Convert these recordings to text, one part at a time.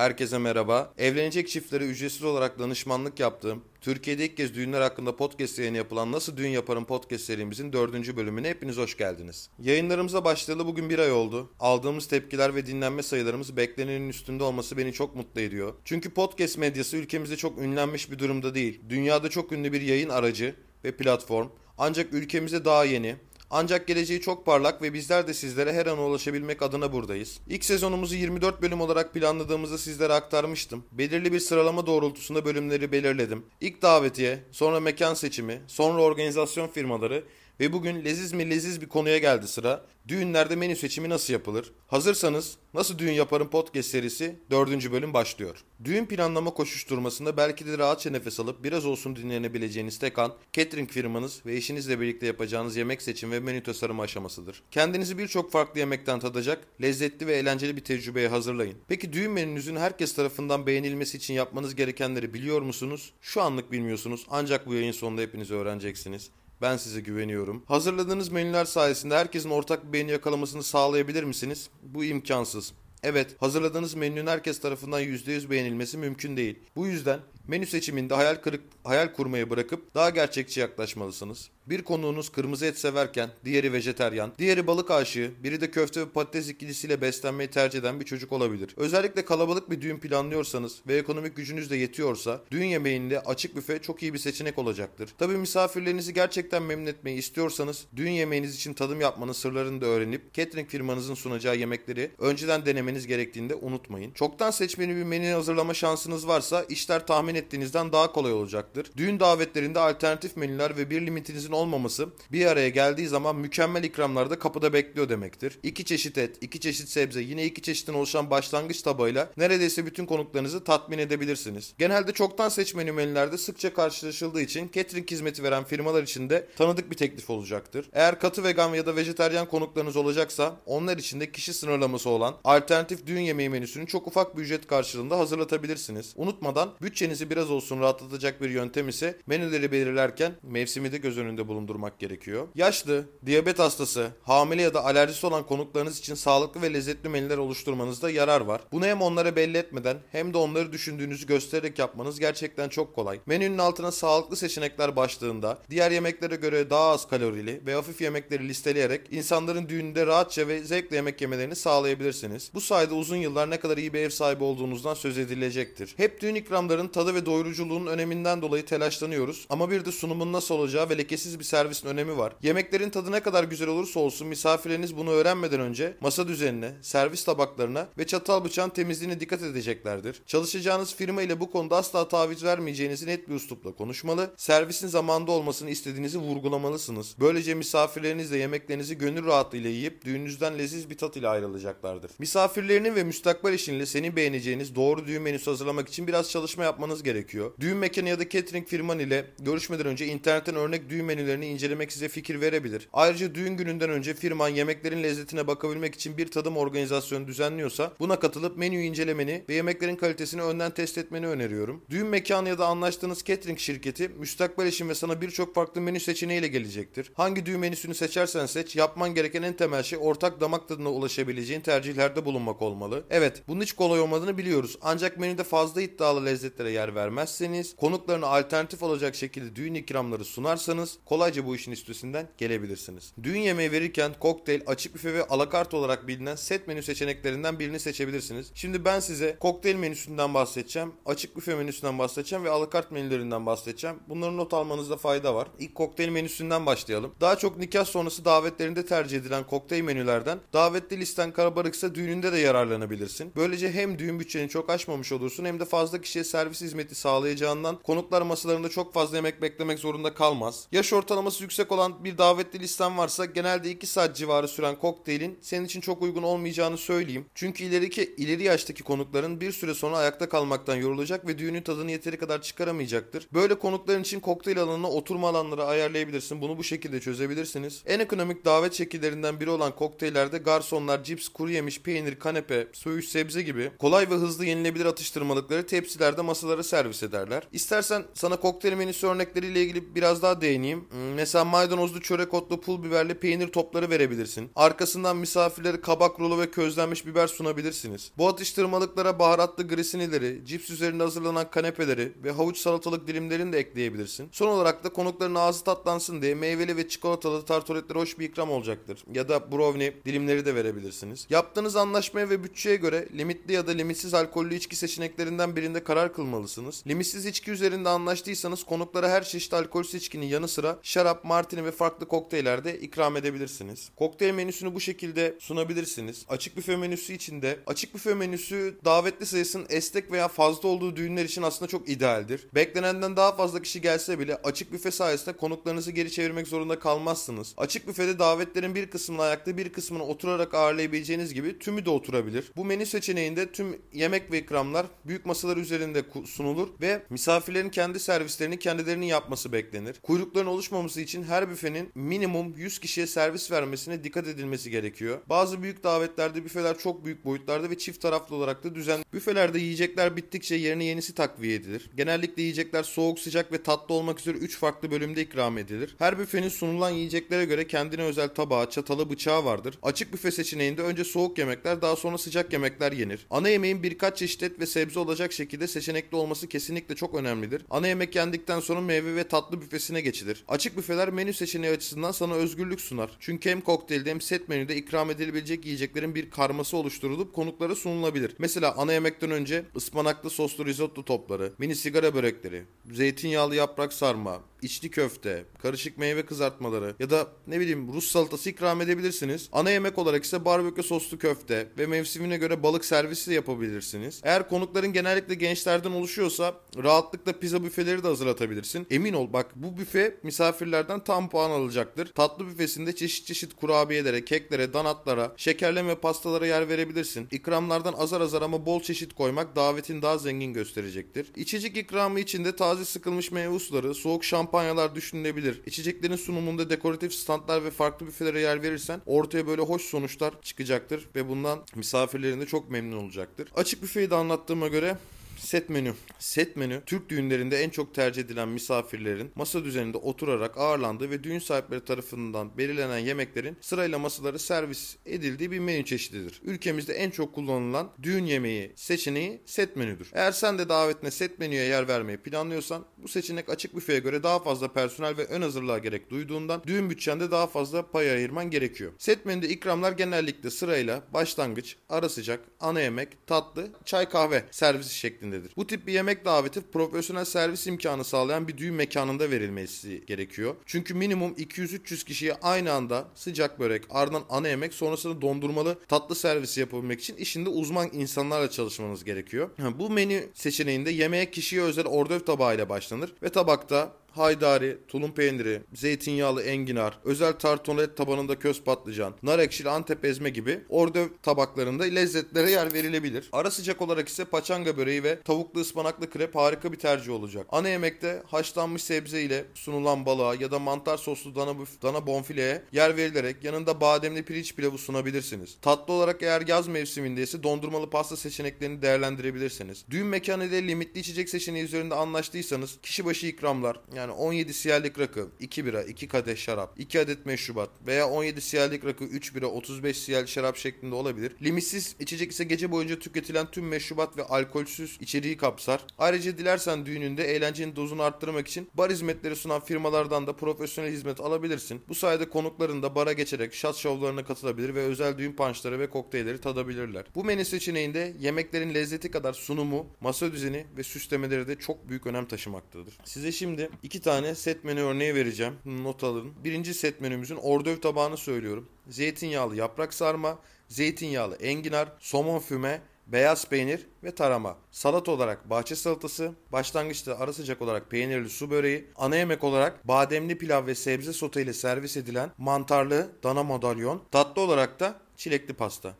Herkese merhaba. Evlenecek çiftlere ücretsiz olarak danışmanlık yaptığım, Türkiye'de ilk kez düğünler hakkında podcast yayını yapılan Nasıl Düğün Yaparım podcast serimizin dördüncü bölümüne hepiniz hoş geldiniz. Yayınlarımıza başlayalı bugün bir ay oldu. Aldığımız tepkiler ve dinlenme sayılarımız beklenenin üstünde olması beni çok mutlu ediyor. Çünkü podcast medyası ülkemizde çok ünlenmiş bir durumda değil. Dünyada çok ünlü bir yayın aracı ve platform. Ancak ülkemizde daha yeni, ancak geleceği çok parlak ve bizler de sizlere her an ulaşabilmek adına buradayız. İlk sezonumuzu 24 bölüm olarak planladığımızda sizlere aktarmıştım. Belirli bir sıralama doğrultusunda bölümleri belirledim. İlk davetiye, sonra mekan seçimi, sonra organizasyon firmaları ve bugün leziz mi leziz bir konuya geldi sıra. Düğünlerde menü seçimi nasıl yapılır? Hazırsanız Nasıl Düğün Yaparım podcast serisi 4. bölüm başlıyor. Düğün planlama koşuşturmasında belki de rahatça nefes alıp biraz olsun dinlenebileceğiniz tek an catering firmanız ve eşinizle birlikte yapacağınız yemek seçim ve menü tasarımı aşamasıdır. Kendinizi birçok farklı yemekten tadacak, lezzetli ve eğlenceli bir tecrübeye hazırlayın. Peki düğün menünüzün herkes tarafından beğenilmesi için yapmanız gerekenleri biliyor musunuz? Şu anlık bilmiyorsunuz ancak bu yayın sonunda hepiniz öğreneceksiniz. Ben size güveniyorum. Hazırladığınız menüler sayesinde herkesin ortak bir beğeni yakalamasını sağlayabilir misiniz? Bu imkansız. Evet, hazırladığınız menünün herkes tarafından %100 beğenilmesi mümkün değil. Bu yüzden menü seçiminde hayal kırık hayal kurmayı bırakıp daha gerçekçi yaklaşmalısınız. Bir konuğunuz kırmızı et severken diğeri vejeteryan, diğeri balık aşığı, biri de köfte ve patates ikilisiyle beslenmeyi tercih eden bir çocuk olabilir. Özellikle kalabalık bir düğün planlıyorsanız ve ekonomik gücünüz de yetiyorsa düğün yemeğinde açık büfe çok iyi bir seçenek olacaktır. Tabi misafirlerinizi gerçekten memnun etmeyi istiyorsanız düğün yemeğiniz için tadım yapmanın sırlarını da öğrenip catering firmanızın sunacağı yemekleri önceden denemeniz gerektiğini de unutmayın. Çoktan seçmeli bir menü hazırlama şansınız varsa işler tahmin ettiğinizden daha kolay olacaktır. Düğün davetlerinde alternatif menüler ve bir limitinizin olmaması bir araya geldiği zaman mükemmel ikramlar da kapıda bekliyor demektir. İki çeşit et, iki çeşit sebze, yine iki çeşitten oluşan başlangıç tabağıyla neredeyse bütün konuklarınızı tatmin edebilirsiniz. Genelde çoktan seçmeli menülerde sıkça karşılaşıldığı için catering hizmeti veren firmalar için de tanıdık bir teklif olacaktır. Eğer katı vegan ya da vejeteryan konuklarınız olacaksa onlar için de kişi sınırlaması olan alternatif düğün yemeği menüsünü çok ufak bir ücret karşılığında hazırlatabilirsiniz. Unutmadan bütçenizi biraz olsun rahatlatacak bir yöntem ise menüleri belirlerken mevsimi de göz önünde bulundurmak gerekiyor. Yaşlı, diyabet hastası, hamile ya da alerjisi olan konuklarınız için sağlıklı ve lezzetli menüler oluşturmanızda yarar var. Bunu hem onlara belli etmeden hem de onları düşündüğünüzü göstererek yapmanız gerçekten çok kolay. Menünün altına sağlıklı seçenekler başlığında diğer yemeklere göre daha az kalorili ve hafif yemekleri listeleyerek insanların düğününde rahatça ve zevkle yemek yemelerini sağlayabilirsiniz. Bu sayede uzun yıllar ne kadar iyi bir ev sahibi olduğunuzdan söz edilecektir. Hep düğün ikramların tadı ve doyuruculuğunun öneminden dolayı telaşlanıyoruz ama bir de sunumun nasıl olacağı ve lekesiz bir servisin önemi var. Yemeklerin tadı ne kadar güzel olursa olsun misafirleriniz bunu öğrenmeden önce masa düzenine, servis tabaklarına ve çatal bıçağın temizliğine dikkat edeceklerdir. Çalışacağınız firma ile bu konuda asla taviz vermeyeceğinizi net bir üslupla konuşmalı, servisin zamanında olmasını istediğinizi vurgulamalısınız. Böylece misafirleriniz de yemeklerinizi gönül rahatlığıyla yiyip düğününüzden leziz bir tat ile ayrılacaklardır. Misafirlerinin ve müstakbel eşinle seni beğeneceğiniz doğru düğün menüsü hazırlamak için biraz çalışma yapmanız gerekiyor. Düğün mekanı ya da catering firman ile görüşmeden önce internetten örnek düğün menülerini incelemek size fikir verebilir. Ayrıca düğün gününden önce firman yemeklerin lezzetine bakabilmek için bir tadım organizasyonu düzenliyorsa buna katılıp menüyü incelemeni ve yemeklerin kalitesini önden test etmeni öneriyorum. Düğün mekanı ya da anlaştığınız catering şirketi müstakbel eşin ve sana birçok farklı menü seçeneğiyle gelecektir. Hangi düğün menüsünü seçersen seç yapman gereken en temel şey ortak damak tadına ulaşabileceğin tercihlerde bulunmak olmalı. Evet bunun hiç kolay olmadığını biliyoruz ancak menüde fazla iddialı lezzetlere yer vermezseniz konuklarına alternatif olacak şekilde düğün ikramları sunarsanız kolayca bu işin üstesinden gelebilirsiniz. Düğün yemeği verirken kokteyl, açık büfe ve alakart olarak bilinen set menü seçeneklerinden birini seçebilirsiniz. Şimdi ben size kokteyl menüsünden bahsedeceğim, açık büfe menüsünden bahsedeceğim ve alakart menülerinden bahsedeceğim. Bunları not almanızda fayda var. İlk kokteyl menüsünden başlayalım. Daha çok nikah sonrası davetlerinde tercih edilen kokteyl menülerden davetli listen karabarıksa düğününde de yararlanabilirsin. Böylece hem düğün bütçeni çok aşmamış olursun hem de fazla kişiye servis hizmeti sağlayacağından konuklar masalarında çok fazla yemek beklemek zorunda kalmaz. Yaş ortalaması yüksek olan bir davetli listen varsa genelde 2 saat civarı süren kokteylin senin için çok uygun olmayacağını söyleyeyim. Çünkü ileriki ileri yaştaki konukların bir süre sonra ayakta kalmaktan yorulacak ve düğünün tadını yeteri kadar çıkaramayacaktır. Böyle konukların için kokteyl alanına oturma alanları ayarlayabilirsin. Bunu bu şekilde çözebilirsiniz. En ekonomik davet şekillerinden biri olan kokteyllerde garsonlar cips, kuru yemiş, peynir, kanepe, söğüş, sebze gibi kolay ve hızlı yenilebilir atıştırmalıkları tepsilerde masalara servis ederler. İstersen sana kokteyl menüsü örnekleriyle ilgili biraz daha değineyim. Hmm, Mesela maydanozlu çörek otlu pul biberli peynir topları verebilirsin. Arkasından misafirlere kabak rulo ve közlenmiş biber sunabilirsiniz. Bu atıştırmalıklara baharatlı grisinileri, cips üzerinde hazırlanan kanepeleri ve havuç salatalık dilimlerini de ekleyebilirsin. Son olarak da konukların ağzı tatlansın diye meyveli ve çikolatalı tartoletler hoş bir ikram olacaktır. Ya da brownie dilimleri de verebilirsiniz. Yaptığınız anlaşmaya ve bütçeye göre limitli ya da limitsiz alkollü içki seçeneklerinden birinde karar kılmalısınız. Limitsiz içki üzerinde anlaştıysanız konuklara her çeşit alkolsüz içkinin yanı sıra şarap, martini ve farklı kokteyller de ikram edebilirsiniz. Kokteyl menüsünü bu şekilde sunabilirsiniz. Açık büfe menüsü için de açık büfe menüsü davetli sayısının esnek veya fazla olduğu düğünler için aslında çok idealdir. Beklenenden daha fazla kişi gelse bile açık büfe sayesinde konuklarınızı geri çevirmek zorunda kalmazsınız. Açık büfede davetlerin bir kısmını ayakta bir kısmını oturarak ağırlayabileceğiniz gibi tümü de oturabilir. Bu menü seçeneğinde tüm yemek ve ikramlar büyük masalar üzerinde sunulur ve misafirlerin kendi servislerini kendilerinin yapması beklenir. Kuyrukların oluşmaması için her büfenin minimum 100 kişiye servis vermesine dikkat edilmesi gerekiyor. Bazı büyük davetlerde büfeler çok büyük boyutlarda ve çift taraflı olarak da düzen. Büfelerde yiyecekler bittikçe yerine yenisi takviye edilir. Genellikle yiyecekler soğuk, sıcak ve tatlı olmak üzere 3 farklı bölümde ikram edilir. Her büfenin sunulan yiyeceklere göre kendine özel tabağı, çatalı, bıçağı vardır. Açık büfe seçeneğinde önce soğuk yemekler daha sonra sıcak yemekler yenir. Ana yemeğin birkaç çeşit et ve sebze olacak şekilde seçenekli olması kesinlikle çok önemlidir. Ana yemek yendikten sonra meyve ve tatlı büfesine geçilir. Açık büfeler menü seçeneği açısından sana özgürlük sunar. Çünkü hem kokteylde hem set menüde ikram edilebilecek yiyeceklerin bir karması oluşturulup konuklara sunulabilir. Mesela ana yemekten önce ıspanaklı soslu risotto topları, mini sigara börekleri, zeytinyağlı yaprak sarma, içli köfte, karışık meyve kızartmaları ya da ne bileyim Rus salatası ikram edebilirsiniz. Ana yemek olarak ise barbekü soslu köfte ve mevsimine göre balık servisi de yapabilirsiniz. Eğer konukların genellikle gençlerden oluşuyorsa rahatlıkla pizza büfeleri de hazırlatabilirsin. Emin ol bak bu büfe misafirlerden tam puan alacaktır. Tatlı büfesinde çeşit çeşit kurabiyelere, keklere, donatlara, şekerleme pastalara yer verebilirsin. İkramlardan azar azar ama bol çeşit koymak davetin daha zengin gösterecektir. İçecek ikramı içinde taze sıkılmış meyve suları, soğuk şampanyalar düşünülebilir. İçeceklerin sunumunda dekoratif standlar ve farklı büfelere yer verirsen ortaya böyle hoş sonuçlar çıkacaktır ve bundan misafirlerin de çok memnun olacaktır. Açık büfeyi de anlattığıma göre Set menü. Set menü Türk düğünlerinde en çok tercih edilen misafirlerin masa düzeninde oturarak ağırlandığı ve düğün sahipleri tarafından belirlenen yemeklerin sırayla masaları servis edildiği bir menü çeşididir. Ülkemizde en çok kullanılan düğün yemeği seçeneği set menüdür. Eğer sen de davetine set menüye yer vermeyi planlıyorsan bu seçenek açık büfeye göre daha fazla personel ve ön hazırlığa gerek duyduğundan düğün bütçende daha fazla pay ayırman gerekiyor. Set menüde ikramlar genellikle sırayla başlangıç, ara sıcak, ana yemek, tatlı, çay kahve servisi şeklindedir. Bu tip bir yemek daveti profesyonel servis imkanı sağlayan bir düğün mekanında verilmesi gerekiyor. Çünkü minimum 200-300 kişiye aynı anda sıcak börek, ardından ana yemek, sonrasında dondurmalı tatlı servisi yapabilmek için işinde uzman insanlarla çalışmanız gerekiyor. Bu menü seçeneğinde yemeğe kişiye özel ordöv tabağıyla başlanır ve tabakta haydari, tulum peyniri, zeytinyağlı enginar, özel tartonet tabanında köz patlıcan, nar ekşili antep ezme gibi ordöv tabaklarında lezzetlere yer verilebilir. Ara sıcak olarak ise paçanga böreği ve tavuklu ıspanaklı krep harika bir tercih olacak. Ana yemekte haşlanmış sebze ile sunulan balığa ya da mantar soslu dana, dana bonfileye yer verilerek yanında bademli pirinç pilavı sunabilirsiniz. Tatlı olarak eğer yaz mevsiminde ise dondurmalı pasta seçeneklerini değerlendirebilirsiniz. Düğün mekanı ile limitli içecek seçeneği üzerinde anlaştıysanız kişi başı ikramlar yani 17 siyerlik rakı, 2 bira, 2 kadeh şarap, 2 adet meşrubat veya 17 siyerlik rakı, 3 bira, 35 siyerlik şarap şeklinde olabilir. Limitsiz içecek ise gece boyunca tüketilen tüm meşrubat ve alkolsüz içeriği kapsar. Ayrıca dilersen düğününde eğlencenin dozunu arttırmak için bar hizmetleri sunan firmalardan da profesyonel hizmet alabilirsin. Bu sayede konukların da bara geçerek şat şovlarına katılabilir ve özel düğün punchları ve kokteylleri tadabilirler. Bu menü seçeneğinde yemeklerin lezzeti kadar sunumu, masa düzeni ve süslemeleri de çok büyük önem taşımaktadır. Size şimdi iki tane set menü örneği vereceğim. Not alın. Birinci set menümüzün ordöv tabağını söylüyorum. Zeytinyağlı yaprak sarma, zeytinyağlı enginar, somon füme, beyaz peynir ve tarama. Salat olarak bahçe salatası, başlangıçta ara sıcak olarak peynirli su böreği, ana yemek olarak bademli pilav ve sebze sote ile servis edilen mantarlı dana madalyon, tatlı olarak da çilekli pasta.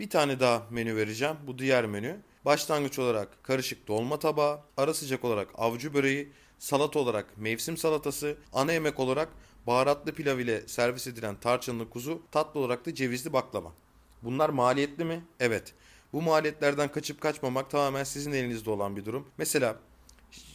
Bir tane daha menü vereceğim. Bu diğer menü. Başlangıç olarak karışık dolma tabağı, ara sıcak olarak avcı böreği, salata olarak mevsim salatası, ana yemek olarak baharatlı pilav ile servis edilen tarçınlı kuzu, tatlı olarak da cevizli baklava. Bunlar maliyetli mi? Evet. Bu maliyetlerden kaçıp kaçmamak tamamen sizin elinizde olan bir durum. Mesela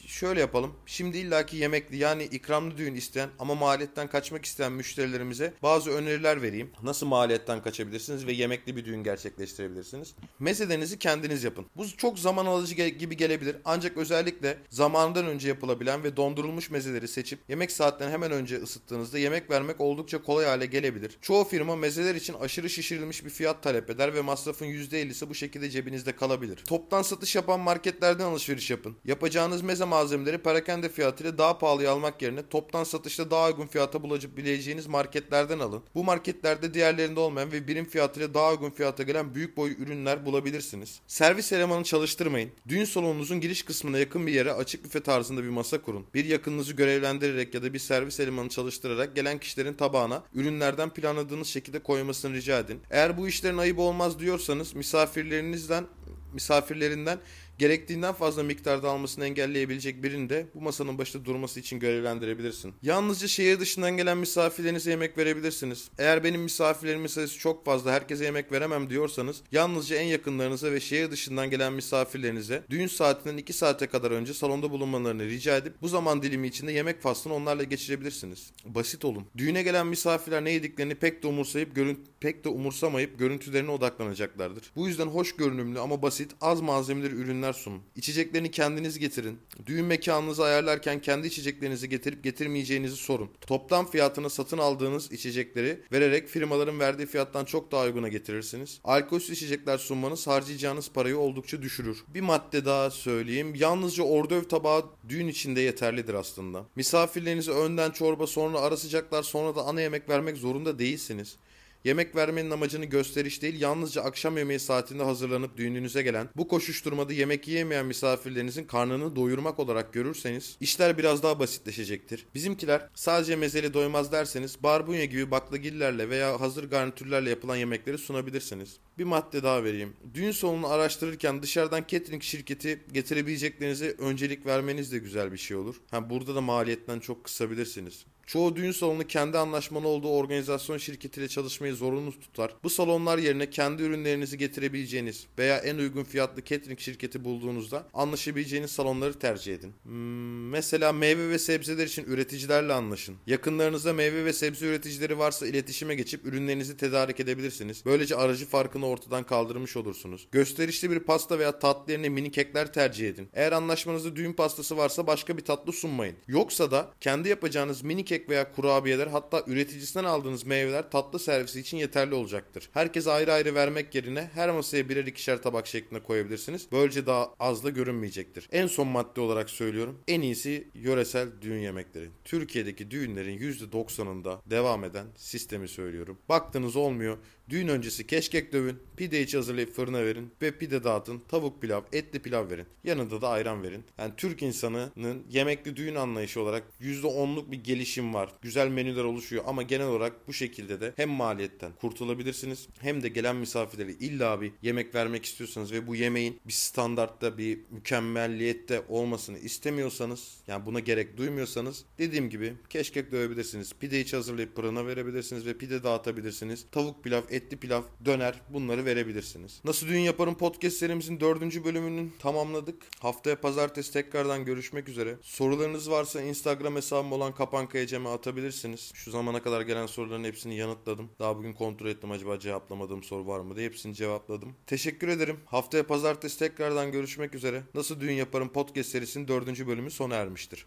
şöyle yapalım. Şimdi illaki yemekli yani ikramlı düğün isteyen ama maliyetten kaçmak isteyen müşterilerimize bazı öneriler vereyim. Nasıl maliyetten kaçabilirsiniz ve yemekli bir düğün gerçekleştirebilirsiniz? Mezelerinizi kendiniz yapın. Bu çok zaman alıcı gibi gelebilir. Ancak özellikle zamanından önce yapılabilen ve dondurulmuş mezeleri seçip yemek saatlerine hemen önce ısıttığınızda yemek vermek oldukça kolay hale gelebilir. Çoğu firma mezeler için aşırı şişirilmiş bir fiyat talep eder ve masrafın %50'si bu şekilde cebinizde kalabilir. Toptan satış yapan marketlerden alışveriş yapın. Yapacağınız meze malzemeleri perakende fiyatıyla daha pahalıya almak yerine toptan satışta daha uygun fiyata bulabileceğiniz marketlerden alın. Bu marketlerde diğerlerinde olmayan ve birim fiyatıyla daha uygun fiyata gelen büyük boy ürünler bulabilirsiniz. Servis elemanı çalıştırmayın. Düğün salonunuzun giriş kısmına yakın bir yere açık büfe tarzında bir masa kurun. Bir yakınınızı görevlendirerek ya da bir servis elemanı çalıştırarak gelen kişilerin tabağına ürünlerden planladığınız şekilde koymasını rica edin. Eğer bu işlerin ayıp olmaz diyorsanız misafirlerinizden misafirlerinden gerektiğinden fazla miktarda almasını engelleyebilecek birini de bu masanın başında durması için görevlendirebilirsin. Yalnızca şehir dışından gelen misafirlerinize yemek verebilirsiniz. Eğer benim misafirlerimin sayısı çok fazla herkese yemek veremem diyorsanız yalnızca en yakınlarınıza ve şehir dışından gelen misafirlerinize düğün saatinden 2 saate kadar önce salonda bulunmalarını rica edip bu zaman dilimi içinde yemek faslını onlarla geçirebilirsiniz. Basit olun. Düğüne gelen misafirler ne yediklerini pek de umursayıp görün pek de umursamayıp görüntülerine odaklanacaklardır. Bu yüzden hoş görünümlü ama basit, az malzemeli ürünler sunun. İçeceklerini kendiniz getirin. Düğün mekanınızı ayarlarken kendi içeceklerinizi getirip getirmeyeceğinizi sorun. Toplam fiyatına satın aldığınız içecekleri vererek firmaların verdiği fiyattan çok daha uyguna getirirsiniz. Alkolsüz içecekler sunmanız harcayacağınız parayı oldukça düşürür. Bir madde daha söyleyeyim. Yalnızca ordöv tabağı düğün içinde yeterlidir aslında. Misafirlerinize önden çorba sonra ara sıcaklar sonra da ana yemek vermek zorunda değilsiniz. Yemek vermenin amacını gösteriş değil, yalnızca akşam yemeği saatinde hazırlanıp düğününüze gelen, bu koşuşturmada yemek yiyemeyen misafirlerinizin karnını doyurmak olarak görürseniz, işler biraz daha basitleşecektir. Bizimkiler sadece mezeli doymaz derseniz, barbunya gibi baklagillerle veya hazır garnitürlerle yapılan yemekleri sunabilirsiniz. Bir madde daha vereyim. Düğün salonunu araştırırken dışarıdan catering şirketi getirebileceklerinize öncelik vermeniz de güzel bir şey olur. Ha, burada da maliyetten çok kısabilirsiniz. Çoğu düğün salonu kendi anlaşmalı olduğu organizasyon şirketiyle çalışmayı zorunlu tutar. Bu salonlar yerine kendi ürünlerinizi getirebileceğiniz veya en uygun fiyatlı catering şirketi bulduğunuzda anlaşabileceğiniz salonları tercih edin. Hmm, mesela meyve ve sebzeler için üreticilerle anlaşın. Yakınlarınızda meyve ve sebze üreticileri varsa iletişime geçip ürünlerinizi tedarik edebilirsiniz. Böylece aracı farkını ortadan kaldırmış olursunuz. Gösterişli bir pasta veya tatlı yerine mini kekler tercih edin. Eğer anlaşmanızda düğün pastası varsa başka bir tatlı sunmayın. Yoksa da kendi yapacağınız mini kek veya kurabiyeler hatta üreticisinden aldığınız meyveler tatlı servisi için yeterli olacaktır. Herkese ayrı ayrı vermek yerine her masaya birer ikişer tabak şeklinde koyabilirsiniz. Böylece daha az da görünmeyecektir. En son madde olarak söylüyorum. En iyisi yöresel düğün yemekleri. Türkiye'deki düğünlerin %90'ında devam eden sistemi söylüyorum. Baktınız olmuyor. Düğün öncesi keşkek dövün, pide içi hazırlayıp fırına verin ve pide dağıtın, tavuk pilav, etli pilav verin. Yanında da ayran verin. Yani Türk insanının yemekli düğün anlayışı olarak %10'luk bir gelişim var. Güzel menüler oluşuyor ama genel olarak bu şekilde de hem maliyetten kurtulabilirsiniz hem de gelen misafirlere illa bir yemek vermek istiyorsanız ve bu yemeğin bir standartta bir mükemmelliyette olmasını istemiyorsanız yani buna gerek duymuyorsanız dediğim gibi keşkek dövebilirsiniz. Pide içi hazırlayıp fırına verebilirsiniz ve pide dağıtabilirsiniz. Tavuk pilav, etli pilav, döner bunları verebilirsiniz. Nasıl Düğün Yaparım podcast serimizin dördüncü bölümünü tamamladık. Haftaya pazartesi tekrardan görüşmek üzere. Sorularınız varsa Instagram hesabım olan Kapankaya Cem'e atabilirsiniz. Şu zamana kadar gelen soruların hepsini yanıtladım. Daha bugün kontrol ettim acaba cevaplamadığım soru var mı diye hepsini cevapladım. Teşekkür ederim. Haftaya pazartesi tekrardan görüşmek üzere. Nasıl Düğün Yaparım podcast serisinin dördüncü bölümü sona ermiştir.